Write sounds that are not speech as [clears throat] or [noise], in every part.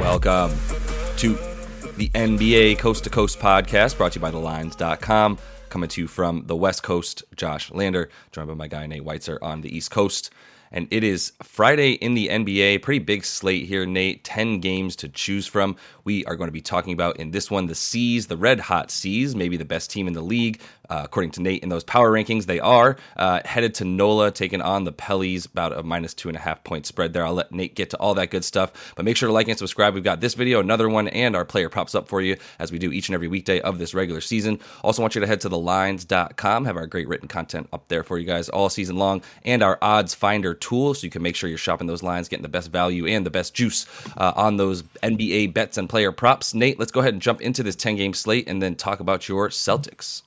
Welcome to the NBA Coast to Coast podcast brought to you by TheLines.com. Coming to you from the West Coast, Josh Lander, joined by my guy Nate Weitzer on the East Coast. And it is Friday in the NBA. Pretty big slate here, Nate. 10 games to choose from. We are going to be talking about in this one the C's, the red hot C's, maybe the best team in the league. Uh, according to Nate, in those power rankings, they are uh, headed to NOLA, taking on the Pellies, about a minus two and a half point spread there. I'll let Nate get to all that good stuff, but make sure to like and subscribe. We've got this video, another one, and our player props up for you as we do each and every weekday of this regular season. Also, want you to head to thelines.com, have our great written content up there for you guys all season long, and our odds finder tool so you can make sure you're shopping those lines, getting the best value and the best juice uh, on those NBA bets and player props. Nate, let's go ahead and jump into this 10 game slate and then talk about your Celtics.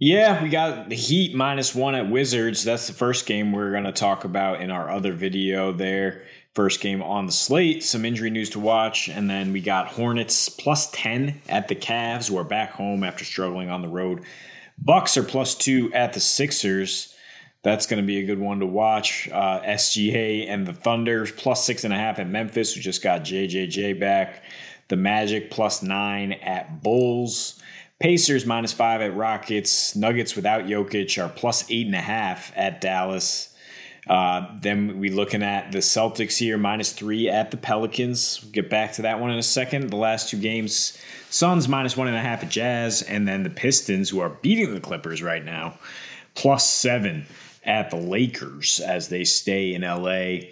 Yeah, we got the Heat minus one at Wizards. That's the first game we're going to talk about in our other video there. First game on the slate, some injury news to watch. And then we got Hornets plus 10 at the Cavs, who are back home after struggling on the road. Bucks are plus two at the Sixers. That's going to be a good one to watch. Uh, SGA and the Thunder plus six and a half at Memphis, who just got JJJ back. The Magic plus nine at Bulls. Pacers minus five at Rockets. Nuggets without Jokic are plus eight and a half at Dallas. Uh, then we looking at the Celtics here minus three at the Pelicans. We'll get back to that one in a second. The last two games, Suns minus one and a half at Jazz, and then the Pistons, who are beating the Clippers right now, plus seven at the Lakers as they stay in LA.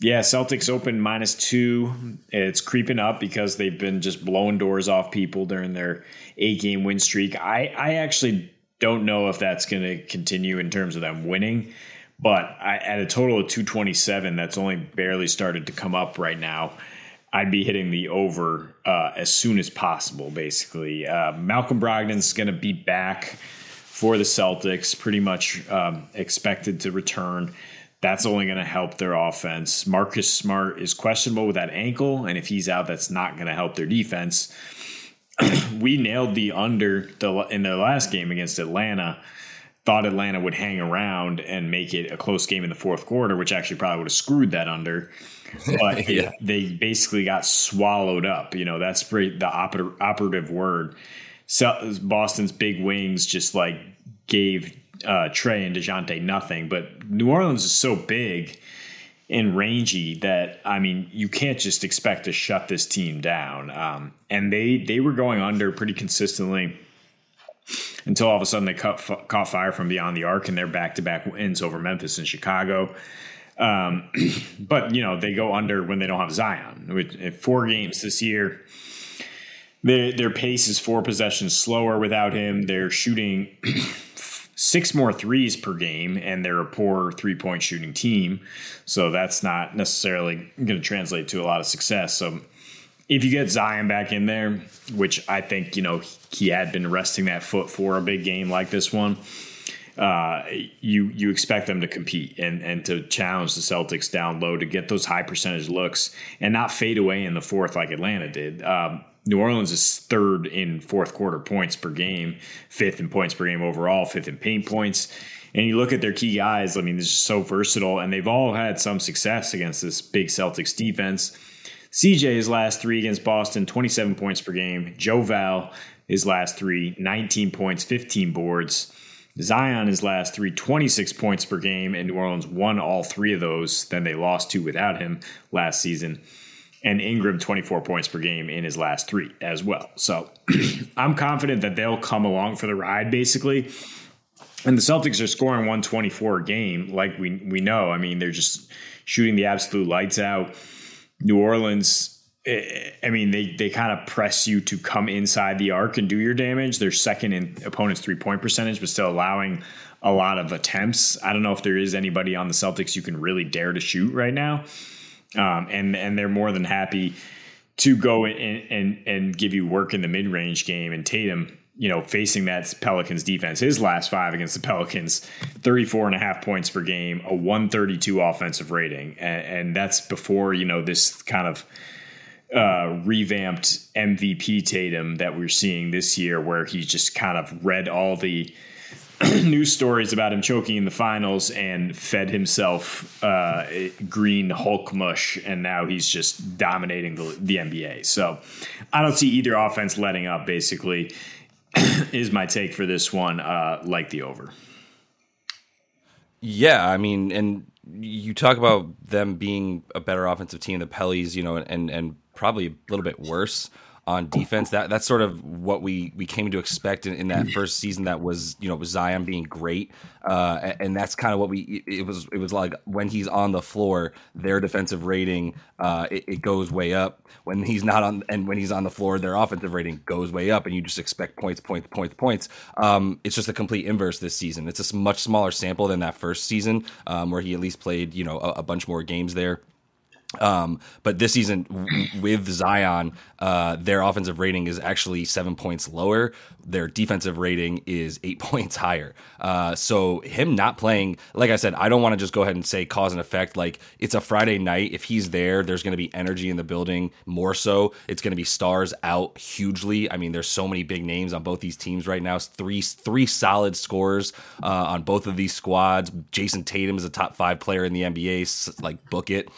Yeah, Celtics open minus two. It's creeping up because they've been just blowing doors off people during their eight game win streak. I, I actually don't know if that's going to continue in terms of them winning, but I, at a total of 227, that's only barely started to come up right now. I'd be hitting the over uh, as soon as possible, basically. Uh, Malcolm Brogdon's going to be back for the Celtics, pretty much um, expected to return. That's only going to help their offense. Marcus Smart is questionable with that ankle, and if he's out, that's not going to help their defense. [clears throat] we nailed the under the, in the last game against Atlanta. Thought Atlanta would hang around and make it a close game in the fourth quarter, which actually probably would have screwed that under. But [laughs] yeah. they basically got swallowed up. You know, that's pretty, the oper- operative word. So Boston's big wings just like gave uh, Trae and Dejounte nothing, but New Orleans is so big and rangy that I mean you can't just expect to shut this team down. Um, and they they were going under pretty consistently until all of a sudden they cut, caught fire from beyond the arc and they're back to back wins over Memphis and Chicago. Um, [clears throat] but you know they go under when they don't have Zion. With four games this year, their their pace is four possessions slower without him. They're shooting [clears throat] six more threes per game, and they're a poor three point shooting team. So that's not necessarily going to translate to a lot of success. So if you get Zion back in there, which I think you know he had been resting that foot for a big game like this one. Uh, you you expect them to compete and and to challenge the Celtics down low to get those high percentage looks and not fade away in the fourth like Atlanta did. Um, New Orleans is third in fourth quarter points per game, fifth in points per game overall, fifth in paint points. And you look at their key guys, I mean, they're just so versatile, and they've all had some success against this big Celtics defense. CJ's last three against Boston, 27 points per game. Joe Val, his last three, 19 points, 15 boards. Zion, his last three, 26 points per game, and New Orleans won all three of those. Then they lost two without him last season and Ingram 24 points per game in his last three as well. So [clears throat] I'm confident that they'll come along for the ride, basically. And the Celtics are scoring 124 a game, like we we know. I mean, they're just shooting the absolute lights out. New Orleans, eh, I mean, they they kind of press you to come inside the arc and do your damage. They're second in opponents' three point percentage, but still allowing a lot of attempts. I don't know if there is anybody on the Celtics you can really dare to shoot right now um, and and they're more than happy to go and and and give you work in the mid range game. And Tatum, you know, facing that Pelicans defense, his last five against the Pelicans, 34 and a half points per game, a 132 offensive rating, and, and that's before you know this kind of uh, revamped MVP Tatum that we're seeing this year, where he just kind of read all the [clears throat] news stories about him choking in the finals and fed himself uh, green Hulk mush, and now he's just dominating the, the NBA. So I don't see either offense letting up. Basically, [clears throat] is my take for this one. Uh, like the over. Yeah, I mean, and you talk about them being a better offensive team, the Pellies, you know, and and probably a little bit worse on defense. That that's sort of what we we came to expect in, in that first season. That was you know Zion being great, uh, and, and, that's kind of what we. It was it was like when he's on the floor, their defensive rating uh, it, it, goes way up. When he's not on, and when he's on the floor, their offensive rating goes way up, and you just expect points, points, points, points. Um, it's just a complete inverse this season. It's a much smaller sample than that first season, um, where he at least played you know a, a bunch more games there. Um, but this season with Zion, uh, their offensive rating is actually seven points lower. Their defensive rating is eight [laughs] points higher. Uh, so him not playing, like I said, I don't want to just go ahead and say cause and effect. Like it's a Friday night. If he's there, there's going to be energy in the building. More so, it's going to be stars out hugely. I mean, there's so many big names on both these teams right now. Three three solid scores uh, on both of these squads. Jayson Tatum is a top five player in the NBA. Like book it.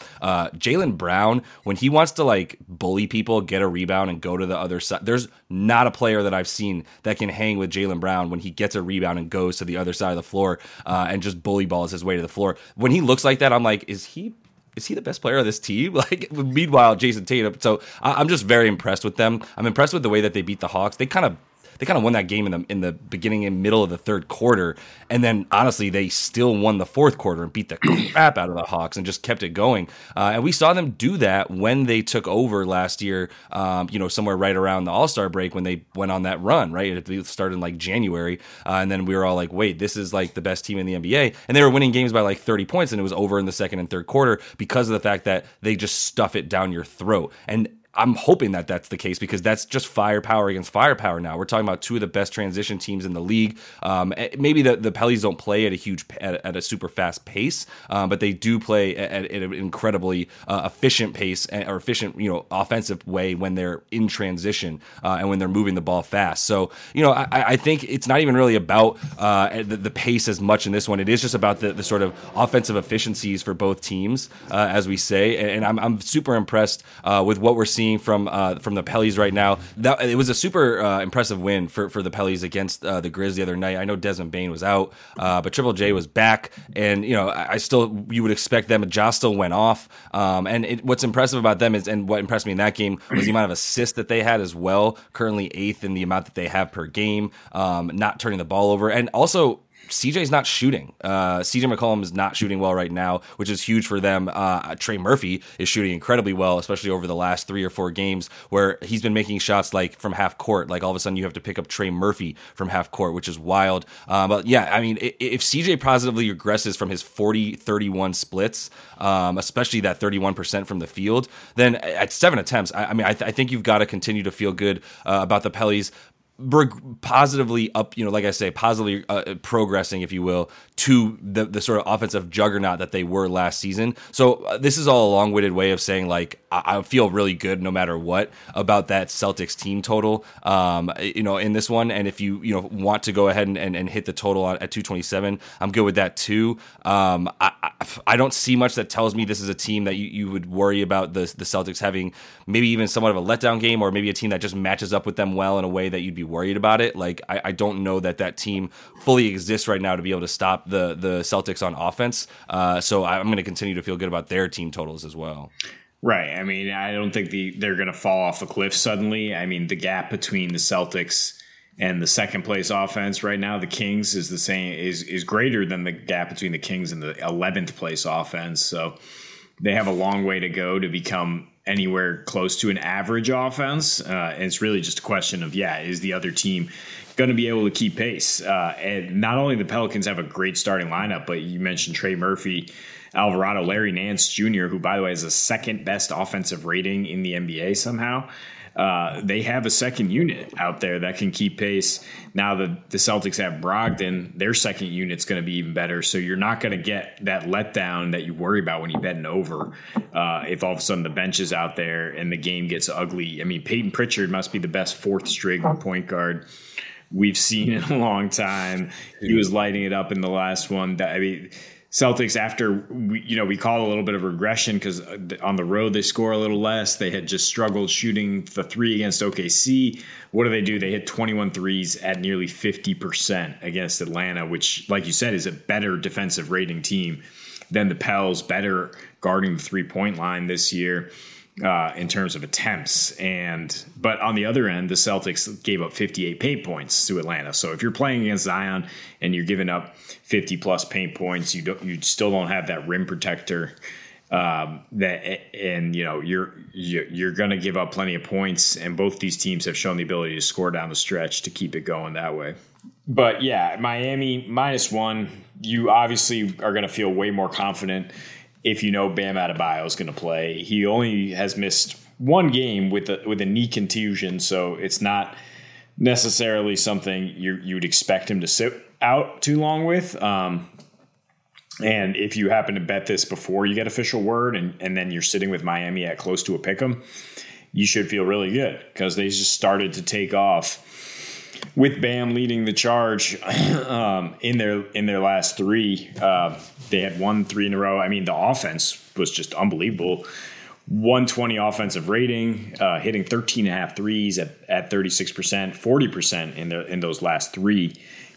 Jaylen Brown, when he wants to like bully people, get a rebound, and go to the other side, there's not a player that I've seen that can hang with Jaylen Brown when he gets a rebound and goes to the other side of the floor uh, and just bully balls his way to the floor. When he looks like that, I'm like, is he is he the best player of this team? [laughs] Like, meanwhile, Jayson Tatum. So I'm just very impressed with them. I'm impressed with the way that they beat the Hawks. They kind of they kind of won that game in the in the beginning and middle of the third quarter, and then honestly they still won the fourth quarter and beat the [clears throat] crap out of the Hawks and just kept it going. Uh, and we saw them do that when they took over last year. Um, you know, somewhere right around the All Star break when they went on that run. Right, it started in like January, uh, and then we were all like, wait, this is like the best team in the NBA, and they were winning games by like 30 points, and it was over in the second and third quarter because of the fact that they just stuff it down your throat. And I'm hoping that that's the case because that's just firepower against firepower now. We're talking about two of the best transition teams in the league. Um, eh, maybe the, the Pellies don't play at a huge at, at a super fast pace, um, but they do play at, at an incredibly uh, efficient pace eh, or efficient you know offensive way when they're in transition uh, and when they're moving the ball fast. So you know I, I think it's not even really about uh, the, the, pace as much in this one. It is just about the, the sort of offensive efficiencies for both teams, uh, as we say. And, and I'm, I'm super impressed uh, with what we're seeing seeing from uh, from the Pellies right now. That it was a super uh, impressive win for, for the Pellies against uh, the Grizz the other night. I know Desmond Bane was out, uh, but Triple J was back, and you know I, I still you would expect them. Josh still went off, um, and it, what's impressive about them is, and what impressed me in that game was the amount of assists that they had as well. Currently eighth in the amount that they have per game, um, not turning the ball over, and also CJ's not shooting. Uh, CJ McCollum is not shooting well right now, which is huge for them. Uh, Trey Murphy is shooting incredibly well, especially over the last three or four games where he's been making shots like from half court. Like all of a sudden you have to pick up Trey Murphy from half court, which is wild. Um, but yeah, I mean, if CJ positively regresses from his 40 31 splits, um, especially that 31% from the field, then at seven attempts, I, I mean, I, th- I, think you've got to continue to feel good uh, about the Pellies positively up, you know, like I say, positively uh, progressing, if you will, to the the sort of offensive juggernaut that they were last season. So uh, this is all a long winded way of saying like I, I, feel really good no matter what about that Celtics team total, um, you know, in this one. And if you you know want to go ahead and, and, and hit the total on, at two twenty seven, I'm good with that too. Um, I, I, I don't see much that tells me this is a team that you, you would worry about the the Celtics having maybe even somewhat of a letdown game or maybe a team that just matches up with them well in a way that you'd be worried about it. Like I, I don't know that that team fully exists right now to be able to stop the the Celtics on offense. Uh, so I'm going to continue to feel good about their team totals as well. Right. I mean, I don't think the they're going to fall off a cliff suddenly. I mean, the gap between the Celtics and the second place offense right now, the Kings is the same is is greater than the gap between the Kings and the 11th place offense. So they have a long way to go to become anywhere close to an average offense. Uh, and it's really just a question of, yeah, is the other team going to be able to keep pace? Uh, and not only the Pelicans have a great starting lineup, but you mentioned Trey Murphy. Alvarado, Larry Nance Jr., who, by the way, is the second best offensive rating in the NBA somehow. Uh, they have a second unit out there that can keep pace. Now that the Celtics have Brogdon, their second unit's going to be even better. So you're not going to get that letdown that you worry about when you bet an over. Uh, if all of a sudden the bench is out there and the game gets ugly. I mean, Payton Pritchard must be the best fourth string point guard we've seen in a long time. He was lighting it up in the last one. That I mean, Celtics after we, you know we call a little bit of regression because uh, on the road they score a little less. They had just struggled shooting the three against OKC. What do they do? They hit 21 threes at nearly 50% against Atlanta, which, like you said, is a better defensive rating team than the Pels, better guarding the three point line this year uh, in terms of attempts. And but on the other end, the Celtics gave up 58 paint points to Atlanta. So if you're playing against Zion and you're giving up 50 plus paint points, you don't you still don't have that rim protector. Um, that and you know you're you're going to give up plenty of points, and both these teams have shown the ability to score down the stretch to keep it going that way. But yeah, Miami minus one. You obviously are going to feel way more confident if you know Bam Adebayo is going to play. He only has missed one game with a with a knee contusion, so it's not necessarily something you you would expect him to sit out too long with. Um, and if you happen to bet this before you get official word, and and then you're sitting with Miami at close to a pick 'em, you should feel really good because they just started to take off with Bam leading the charge [clears throat] um, in their in their last three, uh, they had won three in a row. I mean, the offense was just unbelievable. 120 offensive rating, uh, hitting 13 and a half threes at, at 36%, 40% in the in those last three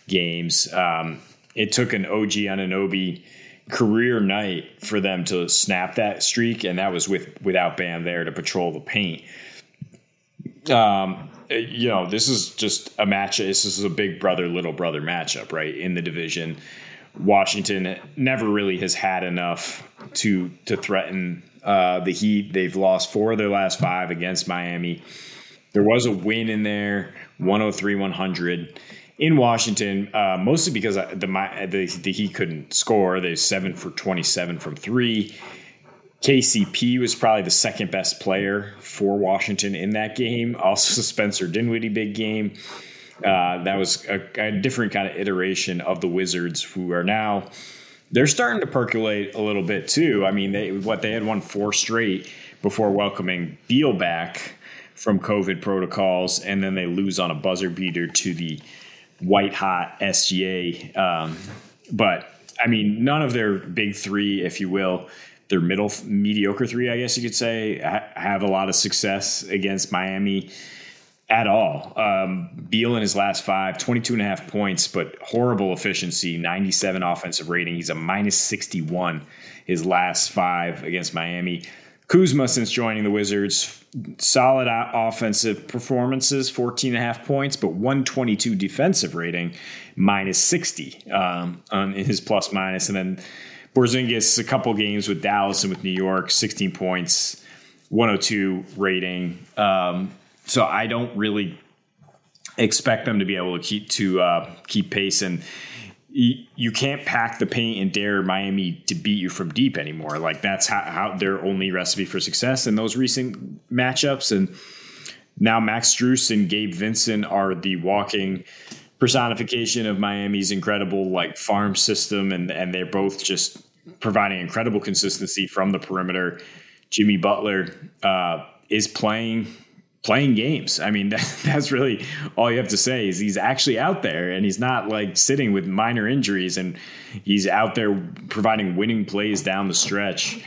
games. Um, it took an OG Anunoby career night for them to snap that streak, and that was with without Bam there to patrol the paint. Um, you know, this is just a match. This is a big brother, little brother matchup, right? In the division, Washington never really has had enough to to threaten uh, the Heat. They've lost four of their last five against Miami. There was a win in there, 103 100 in Washington, uh, mostly because the, the, the Heat couldn't score. They seven for 27 from three. KCP was probably the second best player for Washington in that game. Also, [laughs] Spencer Dinwiddie, big game. Uh, that was a, a, different kind of iteration of the Wizards, who are now they're starting to percolate a little bit too. I mean, they what they had won four straight before welcoming Beal back from COVID protocols, and then they lose on a buzzer beater to the white hot SGA. Um, but I mean, none of their big three, if you will, their middle mediocre three, I guess you could say, ha- have a lot of success against Miami at all. Um, Beal in his last five, 22 and a half points, but horrible efficiency, 97 offensive rating. He's a minus 61 his last five against Miami. Kuzma, since joining the Wizards, solid offensive performances, 14 and a half points, but 122 defensive rating, minus 60 um, on his plus minus. And then Porzingis, a couple games with Dallas and with New York, 16 points, 102 rating. Um, so I don't really expect them to be able to keep to uh, keep pace and you can't pack the paint and dare Miami to beat you from deep anymore. Like that's how, how, their only recipe for success in those recent matchups. And now Max Strus and Gabe Vincent are the walking personification of Miami's incredible like farm system, and and they're both just providing incredible consistency from the perimeter. Jimmy Butler uh, is playing playing games. I mean, [laughs] that, that's really all you have to say is he's actually out there and he's not like sitting with minor injuries and he's out there providing winning plays down the stretch.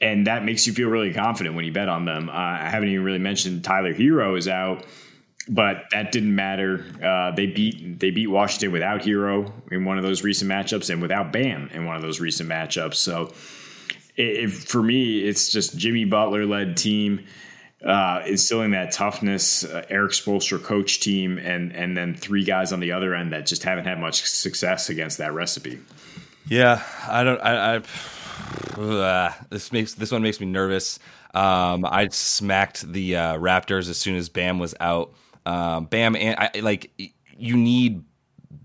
And that makes you feel really confident when you bet on them. Uh, I haven't even really mentioned Tyler Herro is out but that didn't matter. Uh, they beat they beat Washington without Herro in one of those recent matchups, and without Bam in one of those recent matchups. So, it, for me, it's just Jimmy Butler led team, uh, instilling that toughness. Uh, Erik Spoelstra coach team, and and then three guys on the other end that just haven't had much success against that recipe. Yeah, I don't. I, I uh, this makes this one makes me nervous. Um, I smacked the uh, Raptors as soon as Bam was out. Um, Bam and I, like you need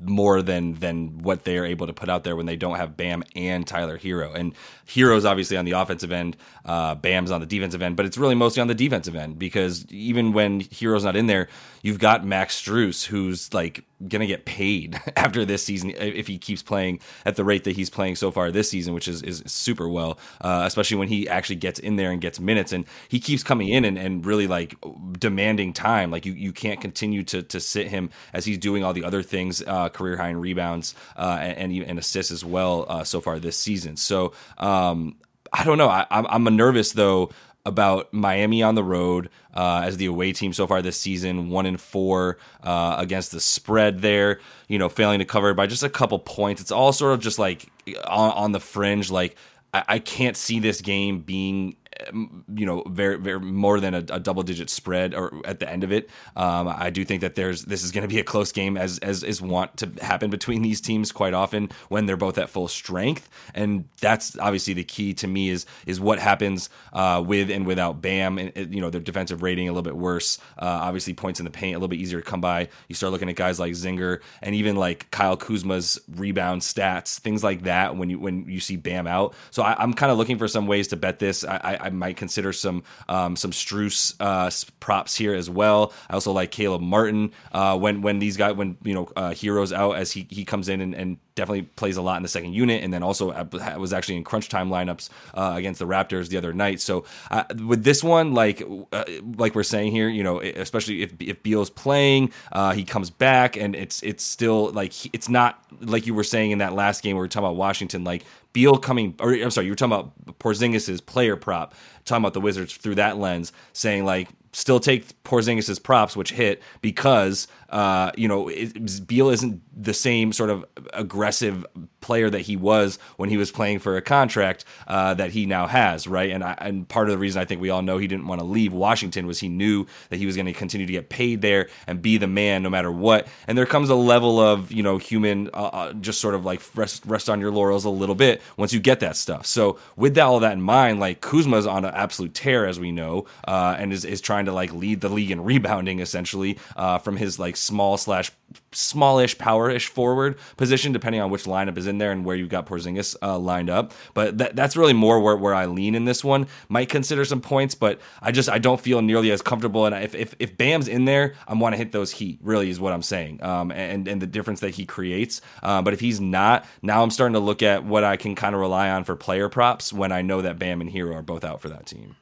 more than than what they are able to put out there when they don't have Bam and Tyler Herro. And Herro's obviously on the offensive end, uh, Bam's on the defensive end, but it's really mostly on the defensive end because even when Herro's not in there, you've got Max Strus, who's like going to get paid [laughs] after this season if he keeps playing at the rate that he's playing so far this season, which is, is super well, uh, especially when he actually gets in there and gets minutes. And he keeps coming in and, and really like demanding time. Like you, you can't continue to, to sit him as he's doing all the other things, uh, career high in rebounds uh, and, and, assists as well uh, so far this season. So um, I don't know. I, I'm, I'm nervous though about Miami on the road uh, as the away team so far this season, one and four uh, against the spread there. You know, failing to cover by just a couple points. It's all sort of just like on, on the fringe. Like I, I can't see this game being you know, very, very more than a, a, double digit spread or at the end of it. Um, I do think that there's this is going to be a close game as as is want to happen between these teams quite often when they're both at full strength, and that's obviously the key to me is is what happens uh, with and without Bam. And you know, their defensive rating a little bit worse. Uh, obviously, points in the paint a little bit easier to come by. You start looking at guys like Zinger and even like Kyle Kuzma's rebound stats, things like that. When you when you see Bam out, so I, am kind of looking for some ways to bet this. I, I might consider some um, some Strus uh, props here as well. I also like Caleb Martin uh, when when these guys when you know uh, Herro's out as he he comes in and, and definitely plays a lot in the second unit, and then also was actually in crunch time lineups uh, against the Raptors the other night. So uh, with this one, like uh, like we're saying here, you know, especially if if Beal's playing, uh, he comes back, and it's it's still like it's not like you were saying in that last game where we are talking about Washington, like Beal coming, or I'm sorry, you were talking about Porzingis's player prop, talking about the Wizards through that lens, saying like still take Porzingis's props, which hit because uh, you know it, Beal isn't the same sort of aggressive player that he was when he was playing for a contract uh, that he now has, right? And I, and part of the reason I think we all know he didn't want to leave Washington was he knew that he was going to continue to get paid there and be the man no matter what. And there comes a level of you know human uh, uh just sort of like rest rest on your laurels a little bit once you get that stuff. So with that, all that in mind, like Kuzma's on an absolute tear as we know, uh, and is is trying to like lead the league in rebounding essentially uh, from his like small slash smallish powerish forward position depending on which lineup is in there and where you've got Porzingis uh, lined up. But that, that's really more where, where I lean in this one. Might consider some points, but I just I don't feel nearly as comfortable. And if if, if Bam's in there, I want to hit those heat. Really is what I'm saying. Um, and and the difference that he creates. Uh, but if he's not, now I'm starting to look at what I can kind of rely on for player props when I know that Bam and Herro are both out for that team.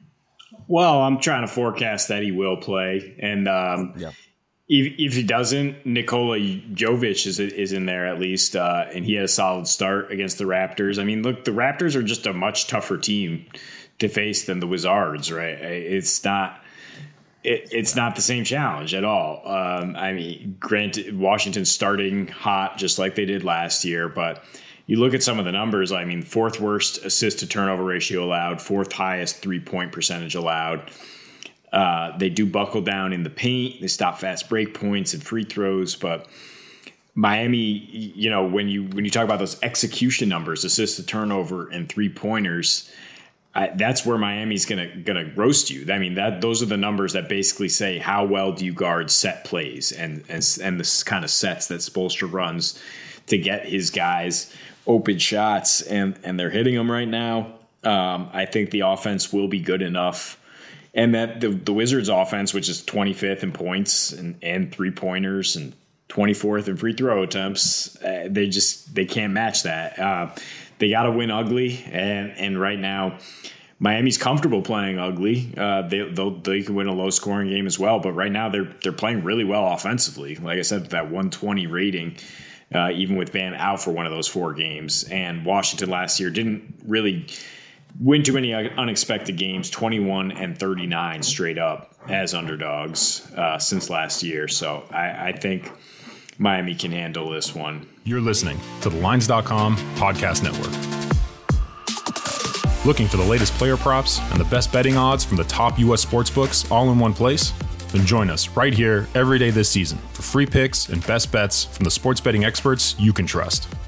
Well, I'm trying to forecast that he will play, and um, yeah. If, if he doesn't, Nikola Jovic is is in there at least, uh, and he had a solid start against the Raptors. I mean, look, the Raptors are just a much tougher team to face than the Wizards, right? It's not. It, it's not the same challenge at all. Um, I mean, granted, Washington starting hot just like they did last year, but you look at some of the numbers. I mean, fourth worst assist to turnover ratio allowed, fourth highest three point percentage allowed. Uh, they do buckle down in the paint. They stop fast break points and free throws, but Miami, you know, when you when you talk about those execution numbers, assist to turnover and three pointers, that's where Miami's gonna gonna roast you. I mean, that those are the numbers that basically say how well do you guard set plays and and and the kind of sets that Spoelstra runs to get his guys open shots, and and they're hitting them right now. Um, I think the offense will be good enough, and that the the Wizards' offense, which is 25th in points and, and three pointers and 24th in free throw attempts, uh, they just they can't match that. Uh, they got to win ugly, and and right now. Miami's comfortable playing ugly. Uh, they they can win a low scoring game as well, but right now they're they're playing really well offensively. Like I said, that 120 rating uh, even with Bam out for one of those four games. And Washington last year didn't really win too many unexpected games 21 and 39 straight up as underdogs uh, since last year. So I, I think Miami can handle this one. You're listening to the Lines.com podcast network. Looking for the latest player props and the best betting odds from the top U.S. sports books all in one place? Then join us right here every day this season for free picks and best bets from the sports betting experts you can trust.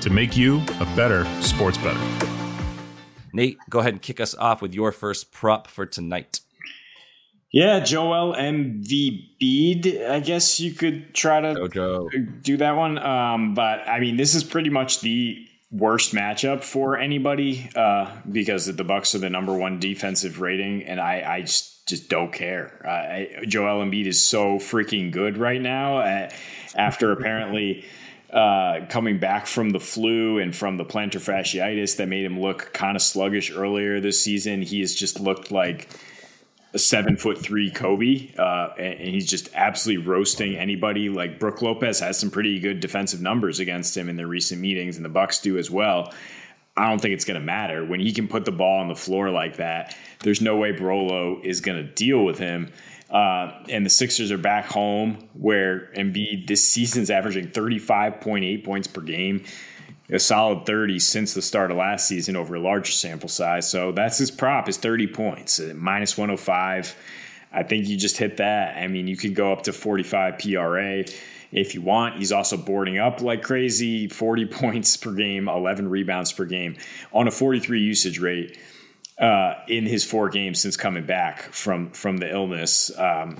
to make you a better sports bettor. Nate, go ahead and kick us off with your first prop for tonight. Yeah, Joel Embiid. I guess you could try to Jojo. do that one. Um, but I mean, this is pretty much the worst matchup for anybody uh, because the Bucks are the number one defensive rating, and I, I just just don't care. Uh, I, Joel Embiid is so freaking good right now. Uh, after apparently. Uh, coming back from the flu and from the plantar fasciitis that made him look kind of sluggish earlier this season, he has just looked like a seven foot three Kobe, uh, and, he's just absolutely roasting anybody. Like Brook Lopez has some pretty good defensive numbers against him in the recent meetings, and the Bucks do as well. I don't think it's going to matter when he can put the ball on the floor like that. There's no way Brolo is going to deal with him. Uh, and the Sixers are back home where Embiid this season's averaging 35.8 points per game a solid 30 since the start of last season over a larger sample size. So that's his prop is 30 points, uh, minus 105. I think you just hit that. I mean, you could go up to 45 PRA if you want. He's also boarding up like crazy 40 [laughs] points per game, 11 rebounds per game on a 43 usage rate uh, in his four games since coming back from from the illness. Um,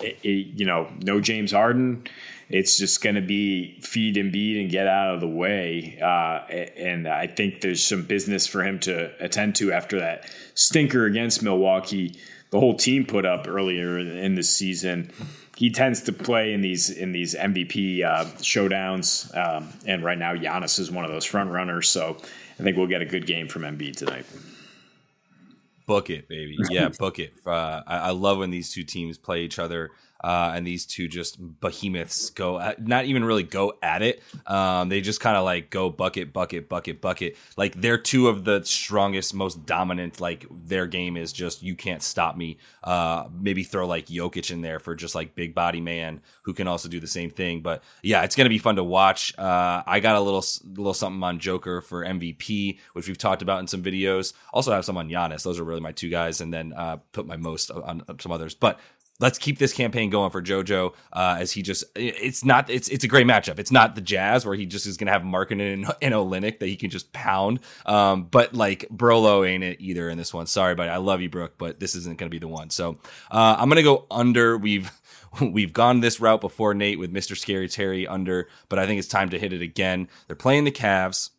it, it, you know, no James Harden it's just going to be feed and beat and get out of the way. Uh, and I think there's some business for him to attend to after that stinker against Milwaukee. The whole team put up earlier in the season. He tends to play in these in these MVP uh, showdowns, um, and right now Giannis is one of those front runners. So I think we'll get a good game from Embiid tonight. Book it, baby. Yeah, [laughs] book it. Uh, I, I, love when these two teams play each other uh, and these two just behemoths go at, not even really go at it. Um, they just kind of like go bucket, bucket, bucket, bucket. Like they're two of the strongest, most dominant. Like their game is just you can't stop me. Uh, maybe throw like Jokic in there for just like big body man who can also do the same thing. But yeah, it's gonna be fun to watch. Uh, I got a little little something on Joker for MVP, which we've talked about in some videos. Also have some on Giannis. Those are really my two guys, and then uh, put my most on some others. But let's keep this campaign going for JoJo uh, as he just it's not it's it's a great matchup. It's not the Jazz where he just is going to have Markkanen and, and Olynyk that he can just pound. Um, but like Brolo ain't it either in this one. Sorry, but I love you, Brook, but this isn't going to be the one. So uh, I'm going to go under. We've [laughs] we've gone this route before, Nate, with Mr. Scary Terry under, but I think it's time to hit it again. They're playing the Cavs.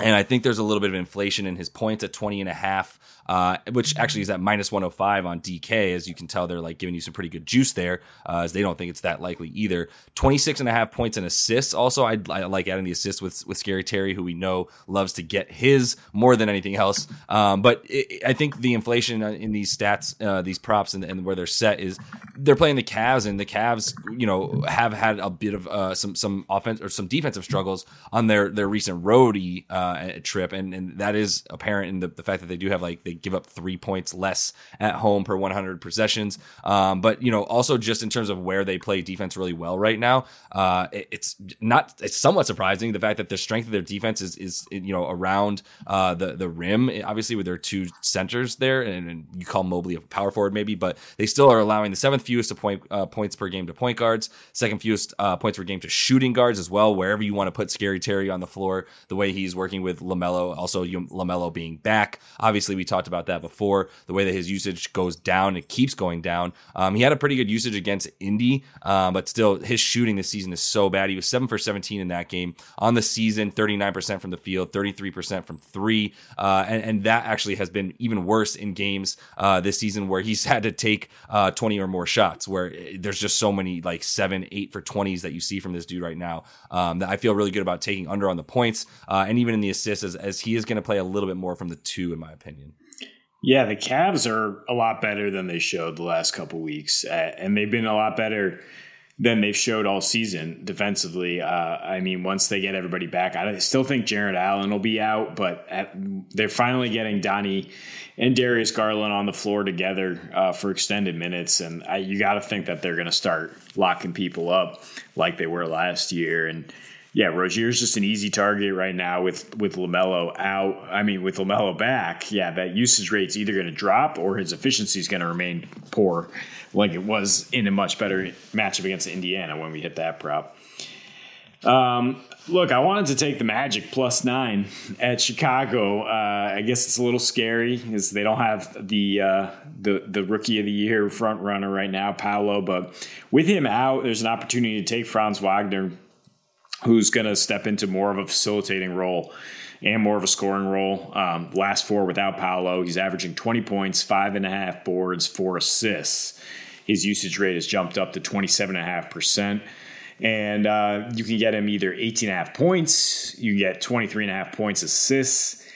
And I think there's a little bit of inflation in his points at 20 and a half uh, which actually is at minus 105 on DK. As you can tell, they're like giving you some pretty good juice there, uh, as they don't think it's that likely either. 26 and a half points and assists. Also, I'd, I like adding the assists with, with Scary Terry, who we know loves to get his more than anything else. Um, but it, I think the inflation in these stats, uh, these props, and, and, where they're set is they're playing the Cavs, and the Cavs, you know, have had a bit of uh, some some offense or some defensive struggles on their their recent roadie uh, trip, and and that is apparent in the, the fact that they do have like they they give up three points less at home per 100 possessions. Um, but you know, also just in terms of where they play defense really well right now, uh, it, it's not. It's somewhat surprising the fact that the strength of their defense is is you know around uh, the the rim. Obviously, with their two centers there, and, and, you call Mobley a power forward maybe, but they still are allowing the seventh fewest point uh, points per game to point guards, second fewest uh, points per game to shooting guards as well. Wherever you want to put Scary Terry on the floor, the way he's working with LaMelo, also LaMelo being back. Obviously, we talked talked about that before. The way that his usage goes down, it keeps going down. Um, he had a pretty good usage against Indy, uh, but still, his shooting this season is so bad. He was seven for 17 in that game on the season, 39% from the field, 33% from three, uh, and, and, that actually has been even worse in games uh, this season where he's [laughs] had to take uh, 20 or more shots. Where there's just so many like seven, eight for 20s that you see from this dude right now um, that I feel really good about taking under on the points uh, and even in the assists as, as he is going to play a little bit more from the two, in my opinion. Yeah, the Cavs are a lot better than they showed the last couple weeks, uh, and they've been a lot better than they've showed all season defensively. Uh, I mean, once they get everybody back, I still think Jarrett Allen will be out, but at, they're finally getting Donnie and Darius Garland on the floor together uh, for extended minutes, and I, you got to think that they're going to start locking people up like they were last year, and Yeah, Rozier's just an easy target right now with with LaMelo out. I mean, with LaMelo back, yeah, that usage rate's either going to drop or his efficiency is going to remain poor, like it was in a much better matchup against Indiana when we hit that prop. Um, look, I wanted to take the Magic plus nine at Chicago. Uh, I guess it's a little scary because they don't have the uh, the the rookie of the year front runner right now, Paolo. But with him out, there's an opportunity to take Franz Wagner, who's going to step into more of a facilitating role and more of a scoring role. Um, last four without Paolo, he's averaging 20 points, five and a half boards, four assists. His usage rate has jumped up to 27.5%. And uh, you can get him either 18 and a half points, you get 23 and a half points assists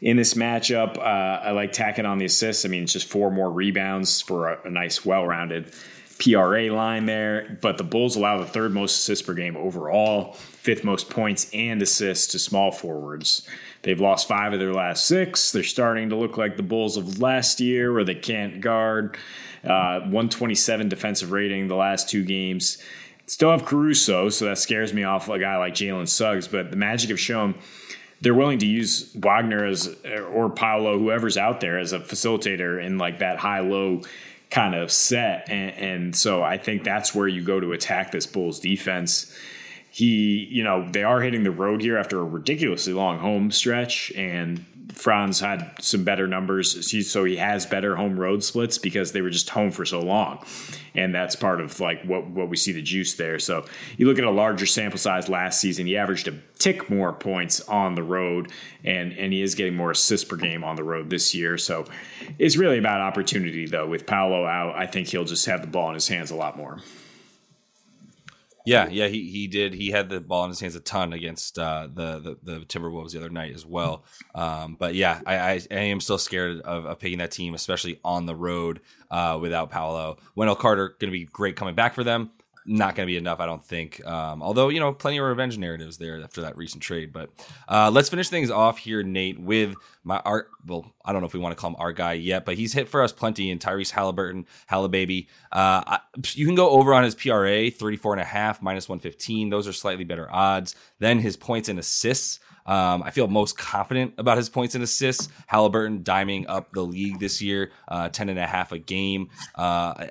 in this matchup. Uh, I like tacking on the assists. I mean, it's just four more rebounds for a, a nice, well rounded PRA line there. But the Bulls allow the third most assists per game overall, fifth most points and assists to small forwards. They've lost five of their last six. They're starting to look like the Bulls of last year, where they can't guard. Uh, 127 defensive rating the last two games. Still have Caruso, so that scares me off a guy like Jalen Suggs. But the Magic have shown they're willing to use Wagner as or Paolo, whoever's out there, as a facilitator in like that high low kind of set. And, and so I think that's where you go to attack this Bulls defense. He, you know, they are hitting the road here after a ridiculously long home stretch, and Franz had some better numbers, so he has better home road splits because they were just home for so long, and that's part of like what what we see the juice there. So you look at a larger sample size last season, he averaged a tick more points on the road, and and he is getting more assists per game on the road this year. So it's really about opportunity though. With Paolo out, I think he'll just have the ball in his hands a lot more. Yeah, yeah, he, he did. He had the ball in his hands a ton against uh, the, the, the Timberwolves the other night as well. Um, but yeah, I, I, I, am still scared of, of picking that team, especially on the road uh, without Paolo. Wendell Carter going to be great coming back for them not going to be enough, I don't think. Um, although, you know, plenty of revenge narratives there after that recent trade. But uh, let's finish things off here, Nate, with my art. Well, I don't know if we want to call him our guy yet, but he's hit for us plenty in Tyrese Halliburton, Hallibaby. Uh, I, you can go over on his PRA, 34 and a half, minus 115. Those are slightly better odds. Then his points and assists. Um, I feel most confident about his points and assists. Halliburton diming up the league this year, uh, 10 and a half a game, uh,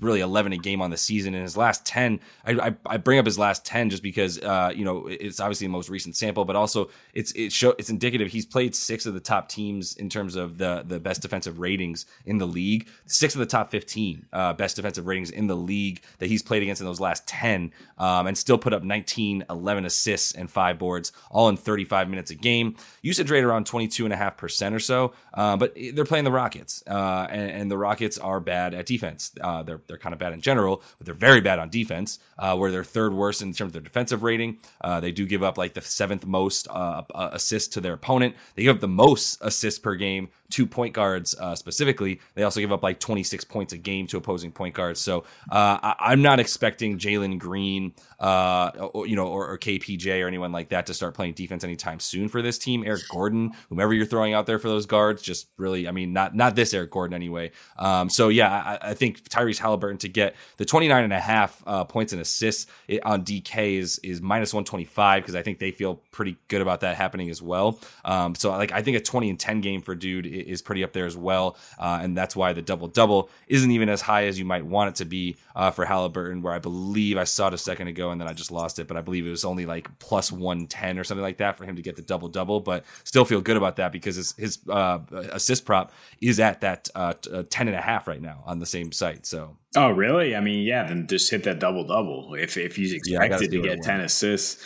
really 11 a game on the season. In his last 10, I, I, I bring up his last 10 just because, uh, you know, it's obviously the most recent sample, but also it's, it show, it's indicative. He's played six of the top teams in terms of the, the best defensive ratings in the league, six of the top 15 uh, best defensive ratings in the league that he's played against in those last 10, um, and still put up 19, 11 assists and five boards, all in 30 35 minutes a game. Usage rate around 22.5% or so, uh, but they're playing the Rockets, uh, and, and, the Rockets are bad at defense. Uh, they're, they're kind of bad in general, but they're very bad on defense, uh, where they're third worst in terms of their defensive rating. Uh, they do give up like the seventh most uh, assists to their opponent. They give up the most assists per game to point guards uh, specifically. They also give up like 26 points a game to opposing point guards. So uh, I, am not expecting Jalen Green, uh, or, you know, or, or, KPJ or anyone like that to start playing defense anytime soon for this team. Eric Gordon, whomever you're throwing out there for those guards, just really, I mean, not not this Eric Gordon anyway. Um, so yeah, I, I, think Tyrese Halliburton to get the 29 and a half uh, points and assists on DK is is minus 125 because I think they feel pretty good about that happening as well. Um, so like I think a 20 and 10 game for dude is pretty up there as well. Uh, and that's why the double double isn't even as high as you might want it to be uh, for Halliburton, where I believe I saw it a second ago and then I just lost it, but I believe it was only like plus 110 or something like that for him to get the double double. But still feel good about that because his, his uh, assist prop is at that uh, uh, 10 and a half right now on the same site. So. Oh, really? I mean, yeah, then just hit that double double if, if he's expected yeah, to get 10 assists.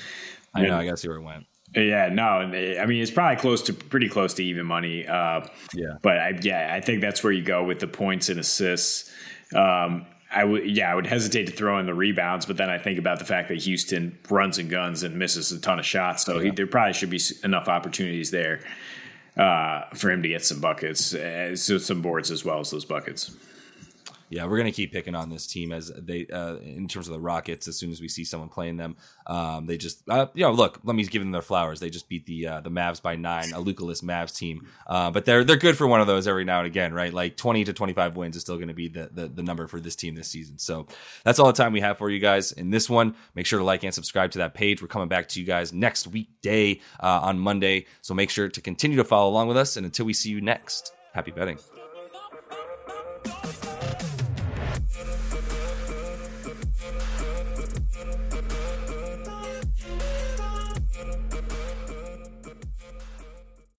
I know. I got to see where it went. Yeah, no, I mean it's probably close to pretty close to even money. Uh, yeah, but I, yeah, I think that's where you go with the points and assists. Um, I would, yeah, I would hesitate to throw in the rebounds, but then I think about the fact that Houston runs and guns and misses a ton of shots, so yeah. he, there probably should be enough opportunities there uh, for him to get some buckets, uh, so some boards as well as those buckets. Yeah, we're gonna keep picking on this team as they, uh, in terms of the Rockets. As soon as we see someone playing them, um, they just, uh, you know, look. Let me give them their flowers. They just beat the uh, the Mavs by nine, a Lukaless Mavs team. Uh, but they're they're good for one of those every now and again, right? Like twenty to twenty five wins is still to be the, the the number for this team this season. So that's all the time we have for you guys in this one. Make sure to like and subscribe to that page. We're coming back to you guys next weekday uh, on Monday. So make sure to continue to follow along with us. And until we see you next, happy betting.